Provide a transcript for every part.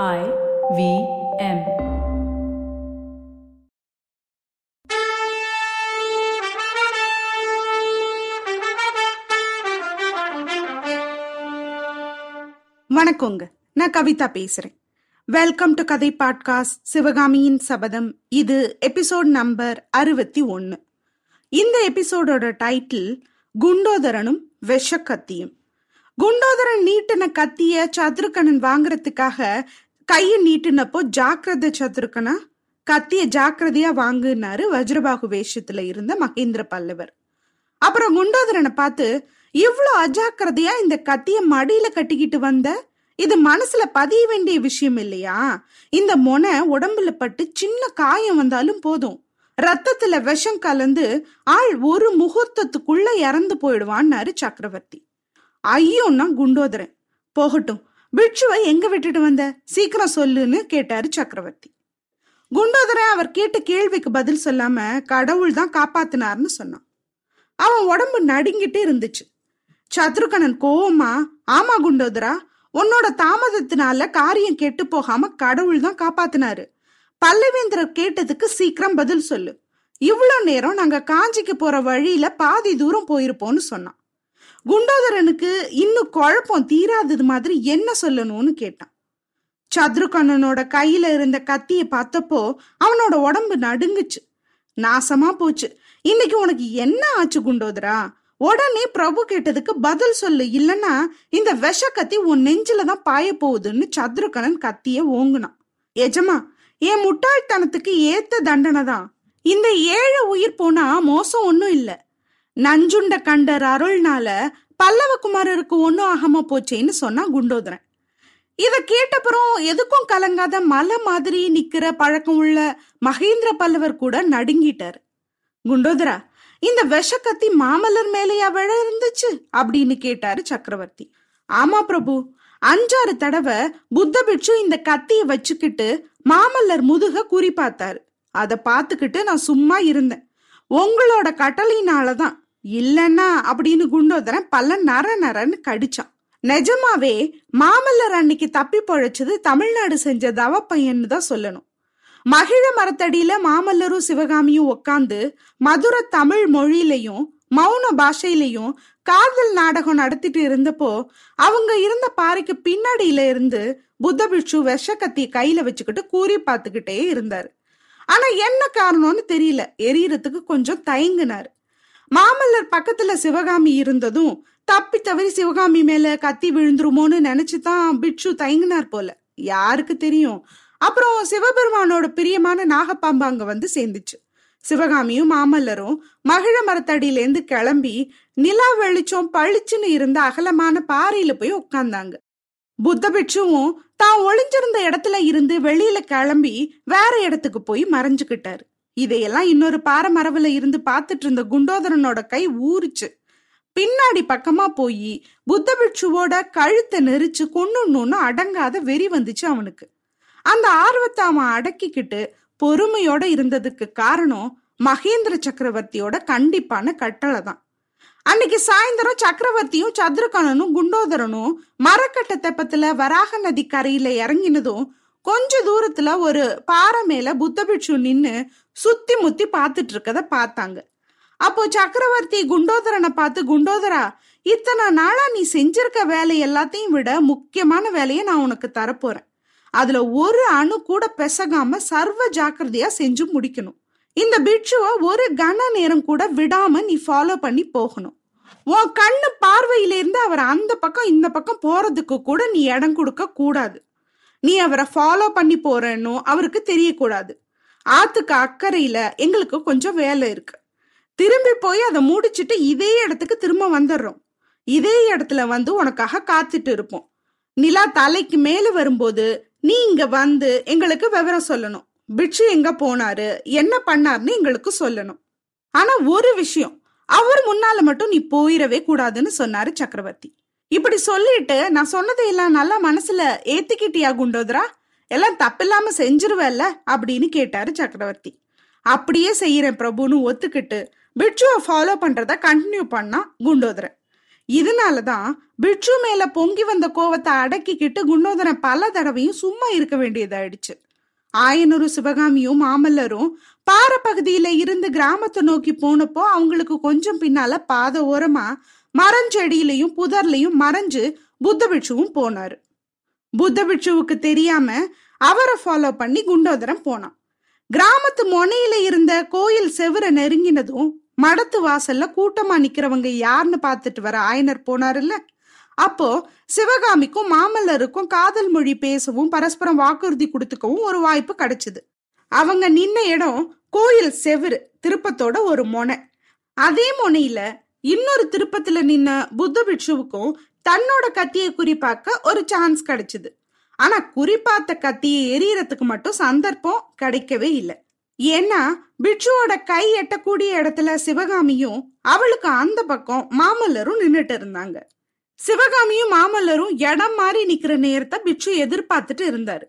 I V M. வணக்கங்க. நான் கவிதா பேசுறேன். வெல்கம் டு கதை பாட்காஸ்ட் சிவகாமியின் சபதம் இது எபிசோட் நம்பர் அறுபத்தி ஒன்னு. இந்த எபிசோடோட டைட்டில் குண்டோதரனும் விஷக்கத்தியும். குண்டோதரன் நீட்டின கத்திய சத்ருகனன் வாங்குறதுக்காக கையை நீட்டினப்போ ஜாக்கிரதை சத்ருகனா கத்திய ஜாக்கிரதையா வாங்குனாரு வஜ்ரபாகு வேஷத்துல இருந்த மகேந்திர பல்லவர். அப்புறம் குண்டோதரனை பார்த்து இவ்வளோ அஜாக்கிரதையா இந்த கத்திய மடியில கட்டிக்கிட்டு வந்த? இது மனசுல பதிய வேண்டிய விஷயம் இல்லையா? இந்த மொனை உடம்புல பட்டு சின்ன காயம் வந்தாலும் போதும். ரத்தத்துல விஷம் கலந்து ஆள் ஒரு முகூர்த்தத்துக்குள்ள இறந்து போயிடுவான்னாரு சக்கரவர்த்தி. ஐயோன்னா குண்டோதரன். போகட்டும் பிட்சுவை எங்க விட்டுட்டு வந்த? சீக்கிரம் சொல்லுன்னு கேட்டாரு சக்கரவர்த்தி. குண்டோதரன் அவர் கேட்ட கேள்விக்கு பதில் சொல்லாம கடவுள் தான் காப்பாத்தினார்னு சொன்னான். அவன் உடம்பு நடுங்கிட்டே இருந்துச்சு. சத்ருகனன் கோவமா ஆமா குண்டோதரா உன்னோட தாமதத்தினால காரியம் கெட்டு போகாம கடவுள் தான் காப்பாத்தினாரு. பல்லவேந்திரர் கேட்டதுக்கு சீக்கிரம் பதில் சொல்லு. இவ்வளோ நேரம் நாங்க காஞ்சிக்கு போற வழியில பாதி தூரம் போயிருப்போம்னு சொன்னான். குண்டோதரனுக்கு இன்னும் குழப்பம் தீராதது மாதிரி என்ன சொல்லணும்னு கேட்டான். சத்ருகண்ணனோட கையில இருந்த கத்தியை பார்த்தப்போ அவனோட உடம்பு நடுங்குச்சு. நாசமா போச்சு. இன்னைக்கு உனக்கு என்ன ஆச்சு குண்டோதரா? உடனே பிரபு கேட்டதுக்கு பதில் சொல்லு இல்லனா இந்த விஷ கத்தி உன் நெஞ்சில தான் பாய போகுதுன்னு சத்ருகணன் கத்திய ஓங்குனான். எஜமா என் முட்டாள்தனத்துக்கு ஏத்த தண்டனை தான். இந்த ஏழு உயிர் போனா மோசம் ஒன்றும் இல்லை. நஞ்சுண்ட கண்டர் அருள்னால பல்லவகுமாரருக்கு ஒன்றும் ஆகாம போச்சேன்னு சொன்னா குண்டோதரன். இத கேட்டப்புறம் எதுக்கும் கலங்காத மலை மாதிரி நிக்கிற பழக்கம் உள்ள மகேந்திர பல்லவர் கூட நடுங்கிட்டாரு. குண்டோதரா இந்த விஷ கத்தி மாமல்லர் மேலேயா விழ இருந்துச்சு? அப்படின்னு கேட்டாரு சக்கரவர்த்தி. ஆமா பிரபு அஞ்சாறு தடவை புத்த பிட்சு இந்த கத்தியை வச்சுக்கிட்டு மாமல்லர் முதுக குறி பார்த்தாரு. அதை பார்த்துக்கிட்டு நான் சும்மா இருந்தேன். உங்களோட கட்டளையினாலதான் இல்லன்னா அப்படின்னு குண்டோதரன் பல்ல நர நரன்னு கடிச்சான். நிஜமாவே மாமல்லர் அன்னைக்கு தப்பி பொழைச்சது தமிழ்நாடு செஞ்ச தவ பையன்னு தான் சொல்லணும். மகிழ மரத்தடியில மாமல்லரும் சிவகாமியும் உக்காந்து மதுர தமிழ் மொழியிலையும் மௌன பாஷையிலையும் காதல் நாடகம் நடத்திட்டு இருந்தப்போ அவங்க இருந்த பாறைக்கு பின்னாடியில இருந்து புத்த பிட்சு விஷ கத்தி கையில வச்சுக்கிட்டு கூறி பார்த்துக்கிட்டே இருந்தாரு. ஆனா என்ன காரணம்னு தெரியல. எரியறதுக்கு கொஞ்சம் தயங்குனாரு. மாமல்லர் பக்கத்துல சிவகாமி இருந்ததும் தப்பி தவறி சிவகாமி மேல கத்தி விழுந்துருமோன்னு நினைச்சுதான் பிட்சு தயங்கினார் போல. யாருக்கு தெரியும்? அப்புறம் சிவபெருமானோட பிரியமான நாகப்பாம்பு அங்க வந்து சேர்ந்துச்சு. சிவகாமியும் மாமல்லரும் மகிழ மரத்தடியிலேருந்து கிளம்பி நிலா வெளிச்சம் பளிச்சுன்னு இருந்த அகலமான பாறையில போய் உட்கார்ந்தாங்க புத்த பிட்சுவும் தான் ஒளிஞ்சிருந்த இடத்துல இருந்து வெளியில கிளம்பி வேற இடத்துக்கு போய் மறைஞ்சுக்கிட்டாரு. இதையெல்லாம் இன்னொரு பாறை மரவுல இருந்து பார்த்துட்டு இருந்த குண்டோதரனோட கை ஊறுச்சு. பின்னாடி பக்கமா போய் புத்த பிட்சுவோட கழுத்தை நெரிச்சு கொன்னுன்னு அடங்காத வெறி வந்துச்சு அவனுக்கு. அந்த ஆர்வத்தை அவன் அடக்கிக்கிட்டு பொறுமையோட இருந்ததுக்கு காரணம் மகேந்திர சக்கரவர்த்தியோட கண்டிப்பான கட்டளை தான். அன்னைக்கு சாயந்தரம் சக்கரவர்த்தியும் சத்ருகணனும் குண்டோதரனும் மரக்கட்ட தெப்பத்துல வராக நதி கரையில இறங்கினதும் கொஞ்ச தூரத்துல ஒரு பாறை மேல புத்தபிட்சு நின்னு சுத்தி முத்தி பார்த்துட்டு இருக்கத பார்த்தாங்க. அப்போ சக்கரவர்த்தி குண்டோதரனை பார்த்து குண்டோதரா இத்தனை நாளா நீ செஞ்சிருக்க வேலை எல்லாத்தையும் விட முக்கியமான வேலையை நான் உனக்கு தரப்போறேன். அதுல ஒரு அணு கூட பெசகாம சர்வ ஜாக்கிரதையா செஞ்சு முடிக்கணும். இந்த பிட்சுவை ஒரு கன நேரம் கூட விடாம நீ ஃபாலோ பண்ணி போகணும். உன் கண்ணு பார்வையிலிருந்து அவர் அந்த பக்கம் இந்த பக்கம் போறதுக்கு கூட நீ இடம் கொடுக்க கூடாது. நீ அவரை ஃபாலோ பண்ணி போறன்னு அவருக்கு தெரியக்கூடாது. ஆத்துக்கு அக்கறையில எங்களுக்கு கொஞ்சம் வேலை இருக்கு. திரும்பி போய் அதை முடிச்சிட்டு இதே இடத்துக்கு திரும்ப வந்துடுறோம். இதே இடத்துல வந்து உனக்காக காத்துட்டு இருப்போம். நிலா தலைக்கு மேல வரும்போது நீ இங்க வந்து எங்களுக்கு விவரம் சொல்லணும். பிட்சு எங்க போனாரு? என்ன பண்ணாருன்னு எங்களுக்கு சொல்லணும். ஆனா ஒரு விஷயம் அவர் முன்னால மட்டும் நீ போயிடவே கூடாதுன்னு சொன்னாரு சக்கரவர்த்தி. இப்படி சொல்லிட்டு நான் சொன்னதையெல்லாம் நல்லா மனசுல ஏத்துக்கிட்டியா குண்டோதரா? எல்லாம் தப்பில்லாம செஞ்சிருவல்ல அப்படின்னு கேட்டாரு சக்கரவர்த்தி. அப்படியே செய்யறேன் பிரபுன்னு ஒத்துக்கிட்டு பிட்சுவை ஃபாலோ பண்றத கண்டினியூ பண்ணா குண்டோதரன். இதனாலதான் பிட்சு மேல பொங்கி வந்த கோவத்தை அடக்கிக்கிட்டு குண்டோதரன் பல தடவையும் சும்மா இருக்க வேண்டியதாயிடுச்சு. ஆயனூரு சிவகாமியும் மாமல்லரும் பாறை பகுதியில இருந்து கிராமத்தை நோக்கி போனப்போ அவங்களுக்கு கொஞ்சம் பின்னால பாத ஓரமா மரஞ்செடியிலையும் புதர்லையும் மறைஞ்சு புத்த பிட்சுவும் போனாரு. புத்த பிட்சுவுக்கு தெரியாம அவரை ஃபாலோ பண்ணி குண்டோதரம் போனான். கிராமத்து மொனையில இருந்த கோயில் செவர நெருங்கினதும் மடத்து வாசல்ல கூட்டமா நிக்கிறவங்க யாருன்னு பார்த்துட்டு வர ஆயனர் போனாருல்ல? அப்போ சிவகாமிக்கும் மாமல்லருக்கும் காதல் மொழி பேசவும் பரஸ்பரம் வாக்குறுதி கொடுத்துக்கவும் ஒரு வாய்ப்பு கிடைச்சது. அவங்க நின்ன இடம் கோயில் செவுரு திருப்பத்தோட ஒரு மொனை. அதே மொனையில இன்னொரு திருப்பத்துல நின்ன புத்த பிட்சுவுக்கும் தன்னோட கத்தியை குறிப்பாக்க ஒரு சான்ஸ் கிடைச்சது. ஆனா குறிப்பாத்த கத்தியை எரியறதுக்கு மட்டும் சந்தர்ப்பம் கிடைக்கவே இல்லை. ஏன்னா பிட்சுவோட கை எட்டக்கூடிய இடத்துல சிவகாமியும் அவளுக்கு அந்த பக்கம் மாமல்லரும் நின்றுட்டு இருந்தாங்க. சிவகாமியும் மாமல்லரும் இடம் மாறி நிக்கிற நேரத்தை பிட்சு எதிர்பார்த்துட்டு இருந்தாரு.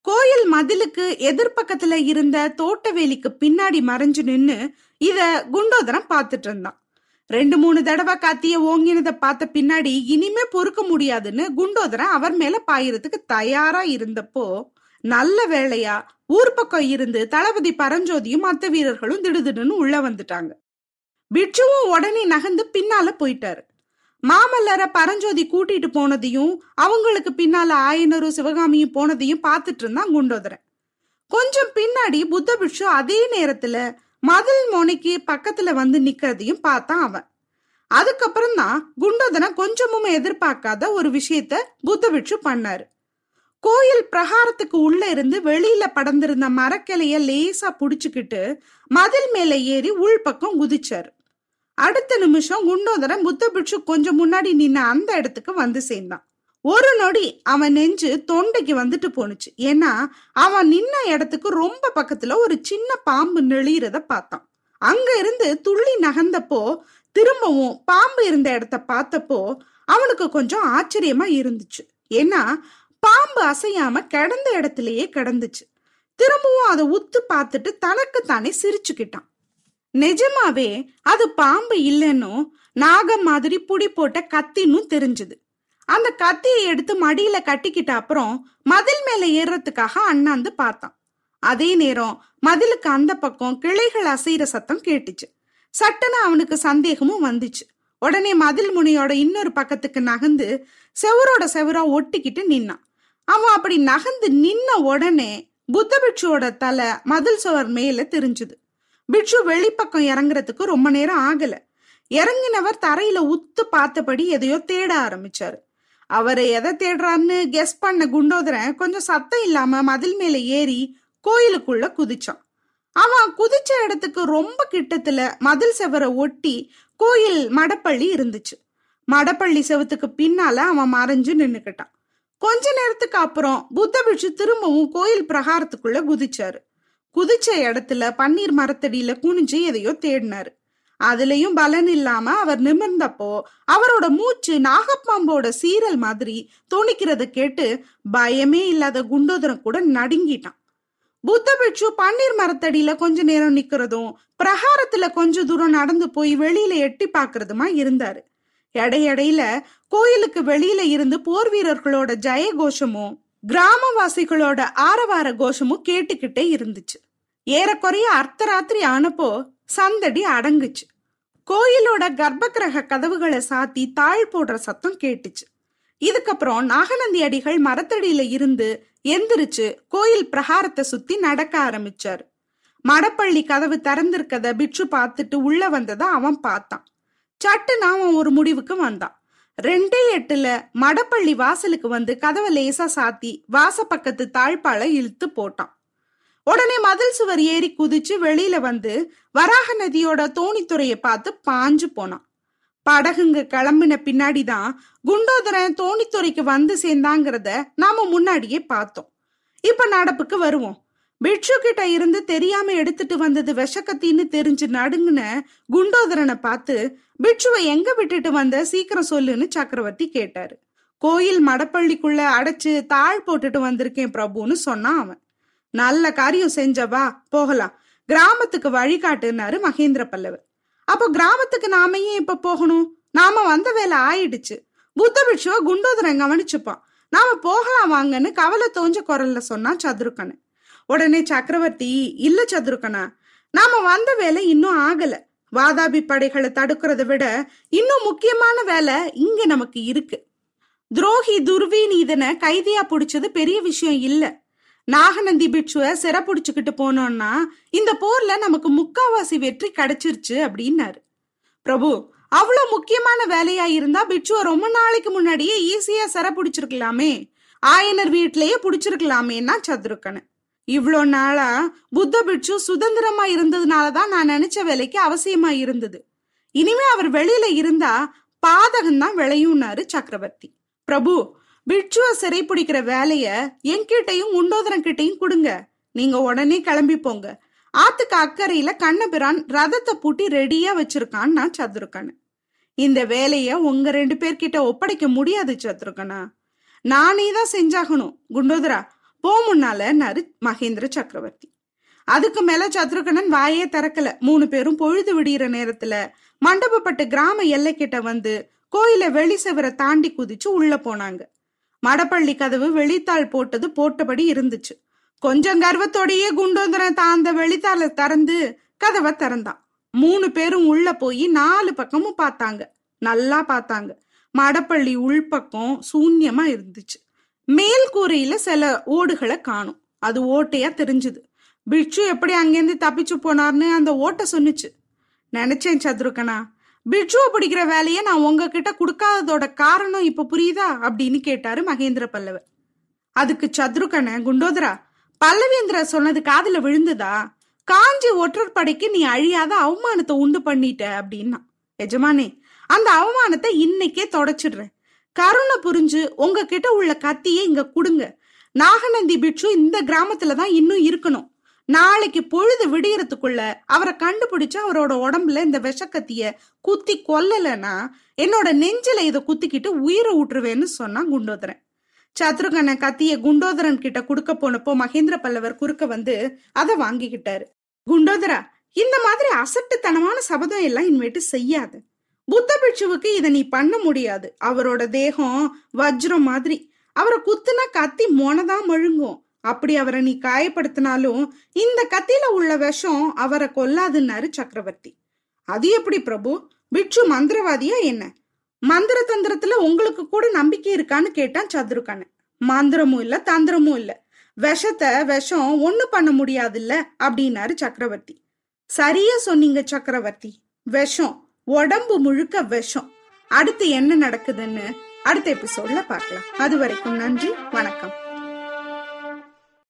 கோயில் மதிலுக்கு எதிர்பக்கத்துல இருந்த தோட்ட வேலிக்கு பின்னாடி மறைஞ்சு நின்னு இத குண்டோதரம் பார்த்துட்டு இருந்தான். ரெண்டு மூணு தடவை கத்திய ஓங்கினதை பார்த்த பின்னாடி இனிமே பொறுக்க முடியாதுன்னு குண்டோதரன் அவர் மேல பாயிறதுக்கு தயாரா இருந்தப்போ நல்ல வேளையா ஊர் பக்கம் இருந்து தளபதி பரஞ்சோதியும் மத்த வீரர்களும் திடுதிடுன்னு உள்ள வந்துட்டாங்க. பிட்சுவும் உடனே நகர்ந்து பின்னால போயிட்டாரு. மாமல்லர பரஞ்சோதி கூட்டிட்டு போனதையும் அவங்களுக்கு பின்னால ஆயனரும் சிவகாமியும் போனதையும் பார்த்துட்டு இருந்தான் குண்டோதரன். கொஞ்சம் பின்னாடி புத்த பிட்சு அதே நேரத்துல மதில் மோனிக்கு பக்கத்துல வந்து நிக்கிறதையும் பார்த்தான் அவன். அதுக்கப்புறம் தான் குண்டோதரன் கொஞ்சமும் எதிர்பார்க்காத ஒரு விஷயத்த புத்த பிட்சு பண்ணாரு. கோயில் பிரகாரத்துக்கு உள்ள இருந்து வெளியில படந்திருந்த மரக்கிளைய லேசா புடிச்சுக்கிட்டு மதில் மேல ஏறி உள்பக்கம் குதிச்சாரு. அடுத்த நிமிஷம் குண்டோதரன் புத்த பிட்சு கொஞ்சம் முன்னாடி நின்ன அந்த இடத்துக்கு வந்து சேர்ந்தான். ஒரு நொடி அவன் நெஞ்சு தொண்டைக்கு வந்துட்டு போனுச்சு ஏன்னா அவன் நின்ன இடத்துக்கு ரொம்ப பக்கத்துல ஒரு சின்ன பாம்பு நெளியறத பார்த்தான். அங்க இருந்து துள்ளி நகர்ந்தப்போ திரும்பவும் பாம்பு இருந்த இடத்த பார்த்தப்போ அவனுக்கு கொஞ்சம் ஆச்சரியமா இருந்துச்சு. ஏன்னா பாம்பு அசையாம கிடந்த இடத்துலயே கிடந்துச்சு. திரும்பவும் அதை உத்து பார்த்துட்டு தனக்கு தானே சிரிச்சுக்கிட்டான். நிஜமாவே அது பாம்பு இல்லைன்னும் நாகம் மாதிரி புடி போட்ட கத்தின்னு தெரிஞ்சது. அந்த கத்தியை எடுத்து மடியில கட்டிக்கிட்ட அப்புறம் மதில் மேல ஏறுறதுக்காக அண்ணாந்து பார்த்தான். அதே நேரம் மதிலுக்கு அந்த பக்கம் கிளைகள் அசைற சத்தம் கேட்டுச்சு. சட்டுன்னு அவனுக்கு சந்தேகமும் வந்துச்சு. உடனே மதில் முனையோட இன்னொரு பக்கத்துக்கு நகர்ந்து செவரோட செவரா ஒட்டிக்கிட்டு நின்னான். அவன் அப்படி நகர்ந்து நின்ன உடனே புத்த பிட்சுவோட தலை மதில் சுவர் மேல தெரிஞ்சுது. பிட்சு வெளிப்பக்கம் இறங்குறதுக்கு ரொம்ப நேரம் ஆகல. இறங்கினவர் தரையில உத்து பார்த்தபடி எதையோ தேட ஆரம்பிச்சாரு. அவரை எதை தேடுறான்னு கெஸ் பண்ண குண்டோதரன் கொஞ்சம் சத்தம் இல்லாம மதில் மேல ஏறி கோயிலுக்குள்ள குதிச்சான். அவன் குதிச்ச இடத்துக்கு ரொம்ப கிட்டத்துல மதில் செவரை ஒட்டி கோயில் மடப்பள்ளி இருந்துச்சு. மடப்பள்ளி செவத்துக்கு பின்னால அவன் மறைஞ்சு நின்னுக்கிட்டான். கொஞ்ச நேரத்துக்கு அப்புறம் புத்த பிட்சு திரும்பவும் கோயில் பிரகாரத்துக்குள்ள குதிச்சாரு. குதிச்ச இடத்துல பன்னீர் மரத்தடியில குனிஞ்சு எதையோ தேடினாரு. அதுலயும் பலன் இல்லாம அவர் நிமிர்ந்தப்போ அவரோட மூச்சு நாகப்பாம்போட சீரல் மாதிரி துணிக்கிறத கேட்டு பயமே இல்லாத குண்டோதரன் கூட நடுங்கிட்டான். புத்த பிட்சு பன்னீர் மரத்தடியில கொஞ்ச நேரம் நிக்கிறதும் பிரகாரத்துல கொஞ்ச தூரம் நடந்து போய் வெளியில எட்டி பாக்குறதுமா இருந்தாரு. இடையிடையில கோயிலுக்கு வெளியில இருந்து போர் வீரர்களோட ஜெய கோஷமும் கிராமவாசிகளோட ஆரவார கோஷமும் கேட்டுக்கிட்டே இருந்துச்சு. ஏறக்குறைய அர்த்தராத்திரி ஆனப்போ சந்தடி அடங்குச்சு. கோயிலோட கர்ப்பகிரக கதவுகளை சாத்தி தாழ் போடுற சத்தம் கேட்டுச்சு. இதுக்கப்புறம் நாகநந்தி அடிகள் மரத்தடியில இருந்து எந்திரிச்சு கோயில் பிரகாரத்தை சுத்தி நடக்க ஆரம்பிச்சாரு. மடப்பள்ளி கதவு திறந்திருக்கத பிட்சு பார்த்துட்டு உள்ள வந்ததை அவன் பார்த்தான். சட்டுன்னு அவன் ஒரு முடிவுக்கு வந்தான். ரெண்டே எட்டுல மடப்பள்ளி வாசலுக்கு வந்து கதவை லேசா சாத்தி வாச பக்கத்து தாழ்பால இழுத்து போட்டான். உடனே மதில் சுவர் ஏறி குதிச்சு வெளியில வந்து வராக நதியோட தோணித்துறையை பார்த்து பாஞ்சு போனான். படகுங்க கிளம்பின பின்னாடிதான் குண்டோதரன் தோணித்துறைக்கு வந்து சேர்ந்தாங்கிறத நாம முன்னாடியே பார்த்தோம். இப்ப நடப்புக்கு வருவோம். பிட்சு கிட்ட இருந்து தெரியாம எடுத்துட்டு வந்தது விஷக்கத்தின்னு தெரிஞ்சு நடுங்குன குண்டோதரனை பார்த்து பிட்சுவை எங்க விட்டுட்டு வந்த? சீக்கிரம் சொல்லுன்னு சக்கரவர்த்தி கேட்டாரு. கோயில் மடப்பள்ளிக்குள்ள அடைச்சு தாழ் போட்டுட்டு வந்திருக்கேன் பிரபுன்னு சொன்னான் அவன். நல்ல காரியம் செஞ்சவா போகலாம். கிராமத்துக்கு வழிகாட்டுனாரு மகேந்திர பல்லவர். அப்போ கிராமத்துக்கு நாம ஏன் இப்ப போகணும்? நாம வந்த வேலை ஆயிடுச்சு. புத்த பிட்சுவ குண்டோதரன் கவனிச்சுப்பான். நாம போகலாம் வாங்கன்னு கவலை தோஞ்ச குரல்ல சொன்னான் சதுருக்கனு. உடனே சக்கரவர்த்தி இல்ல சதுருக்கனா நாம வந்த வேலை இன்னும் ஆகல. வாதாபி படைகளை தடுக்கிறத விட இன்னும் முக்கியமான வேலை இங்க நமக்கு இருக்கு. துரோகி துர்வீநீதனை கைதியா புடிச்சது பெரிய விஷயம் இல்லை. நாகநந்தி பிட்சுவ சிறப்புடிச்சுக்கிட்டு போனோம்னா இந்த போர்ல நமக்கு முக்காவாசி வெற்றி கிடைச்சிருச்சு அப்படின்னாரு. பிரபு அவ்வளவு முக்கியமான வேலையா இருந்தா பிட்சுவ ரொம்ப நாளைக்கு முன்னாடியே ஈஸியா சிறப்புடிச்சிருக்கலாமே. ஆயனர் வீட்லயே பிடிச்சிருக்கலாமேன்னா சதுருக்கனு. இவ்வளோ நாளா புத்த பிட்சு சுதந்திரமா இருந்ததுனாலதான் நான் நினைச்ச வேலைக்கு அவசியமா இருந்தது. இனிமே அவர் வெளியில இருந்தா பாதகம் தான் விளையும்னாரு சக்கரவர்த்தி. பிரபு பிட்சுவ சிறை பிடிக்கிற வேலைய என்கிட்டையும் குண்டோதரன் கிட்டையும் கொடுங்க. நீங்க உடனே கிளம்பி போங்க. ஆத்துக்கு அக்கறையில கண்ணபிரான் ரதத்தை பூட்டி ரெடியா வச்சிருக்கான் நான் சதுருக்கனு. இந்த வேலைய உங்க ரெண்டு பேர்கிட்ட ஒப்படைக்க முடியாது சத்ருக்கனா? நானே தான் செஞ்சாகணும். குண்டோதரா போ முன்னாலன்னாரு மகேந்திர சக்கரவர்த்தி. அதுக்கு மேல சத்ருகணன் வாயே திறக்கல. மூணு பேரும் பொழுது விடிகிற நேரத்துல மண்டபப்பட்டு கிராம எல்லைக்கிட்ட வந்து கோயில வெளி செவரை தாண்டி குதிச்சு உள்ள போனாங்க. மடப்பள்ளி கதவு வெளித்தாள் போட்டது போட்டபடி இருந்துச்சு. கொஞ்சம் கர்வத்தோடையே குண்டோந்தரன் தான் அந்த வெளித்தாளை திறந்து கதவை திறந்தான். மூணு பேரும் உள்ள போய் நாலு பக்கமும் பார்த்தாங்க. நல்லா பார்த்தாங்க. மடப்பள்ளி உள்பக்கம் சூன்யமா இருந்துச்சு. மேல் கூரையில சில ஓடுகளை காணும். அது ஓட்டையா தெரிஞ்சுது. பிட்சு எப்படி அங்கேருந்து தப்பிச்சு போனார்னு அந்த ஓட்டை சொன்னுச்சு. நினைச்சேன் சத்ருகனா பிட்சுவை பிடிக்கிற வேலையை நான் உங்ககிட்ட கொடுக்காததோட காரணம் இப்ப புரியுதா அப்படின்னு கேட்டாரு மகேந்திர பல்லவர் அதுக்கு சத்ருக்கன குண்டோதரா பல்லவேந்திர சொன்னது காதுல விழுந்துதா? காஞ்சி ஒற்றர் படைக்கு நீ அழியாத அவமானத்தை உண்டு பண்ணிட்ட அப்படின்னா. எஜமானே அந்த அவமானத்தை இன்னைக்கே தொடச்சிடுறேன். கருணை புரிஞ்சு உங்ககிட்ட உள்ள கத்தியை இங்க கொடுங்க. நாகநந்தி பிட்சு இந்த கிராமத்துல தான் இன்னும் இருக்கணும். நாளைக்கு பொழுது விடியறதுக்குள்ள அவரை கண்டுபிடிச்சு அவரோட உடம்புல இந்த விஷக்கத்திய குத்தி கொல்லலைன்னா என்னோட நெஞ்சில இதை குத்திக்கிட்டு உயிரை விட்டுருவேன்னு சொன்னா குண்டோதரன். சத்ருகன கத்திய குண்டோதரன் கிட்ட கொடுக்க போனப்போ மகேந்திர பல்லவர் குறுக்க வந்து அதை வாங்கிக்கிட்டாரு. குண்டோதரா இந்த மாதிரி அசட்டுத்தனமான சபதம் எல்லாம் இனிமேட்டு செய்யாது. புத்த பிட்சுவுக்கு இதை நீ பண்ண முடியாது. அவரோட தேகம் வஜ்ரம் மாதிரி. அவரை குத்துனா கத்தி மொனதான் மழுங்கும். அப்படி அவரை நீ காயப்படுத்தினாலும் இந்த கத்தியில உள்ள விஷம் அவரை கொல்லாதுன்னாரு சக்கரவர்த்தி. அது எப்படி பிரபு? பிட்சு மந்திரவாதியா என்ன? மந்திர தந்திரத்துல உங்களுக்கு கூட நம்பிக்கை இருக்கான்னு கேட்டான் சதுருக்கண்ண மந்திரமும் இல்ல தந்திரமும் இல்ல. விஷத்தை விஷம் ஒண்ணு பண்ண முடியாதுல்ல அப்படின்னாரு சக்கரவர்த்தி. சரியா சொன்னீங்க சக்கரவர்த்தி. விஷம் உடம்பு முழுக்க விஷம். அடுத்து என்ன நடக்குதுன்னு அடுத்த எபிசோட்ல பார்க்கலாம். அது வரைக்கும் நன்றி வணக்கம்.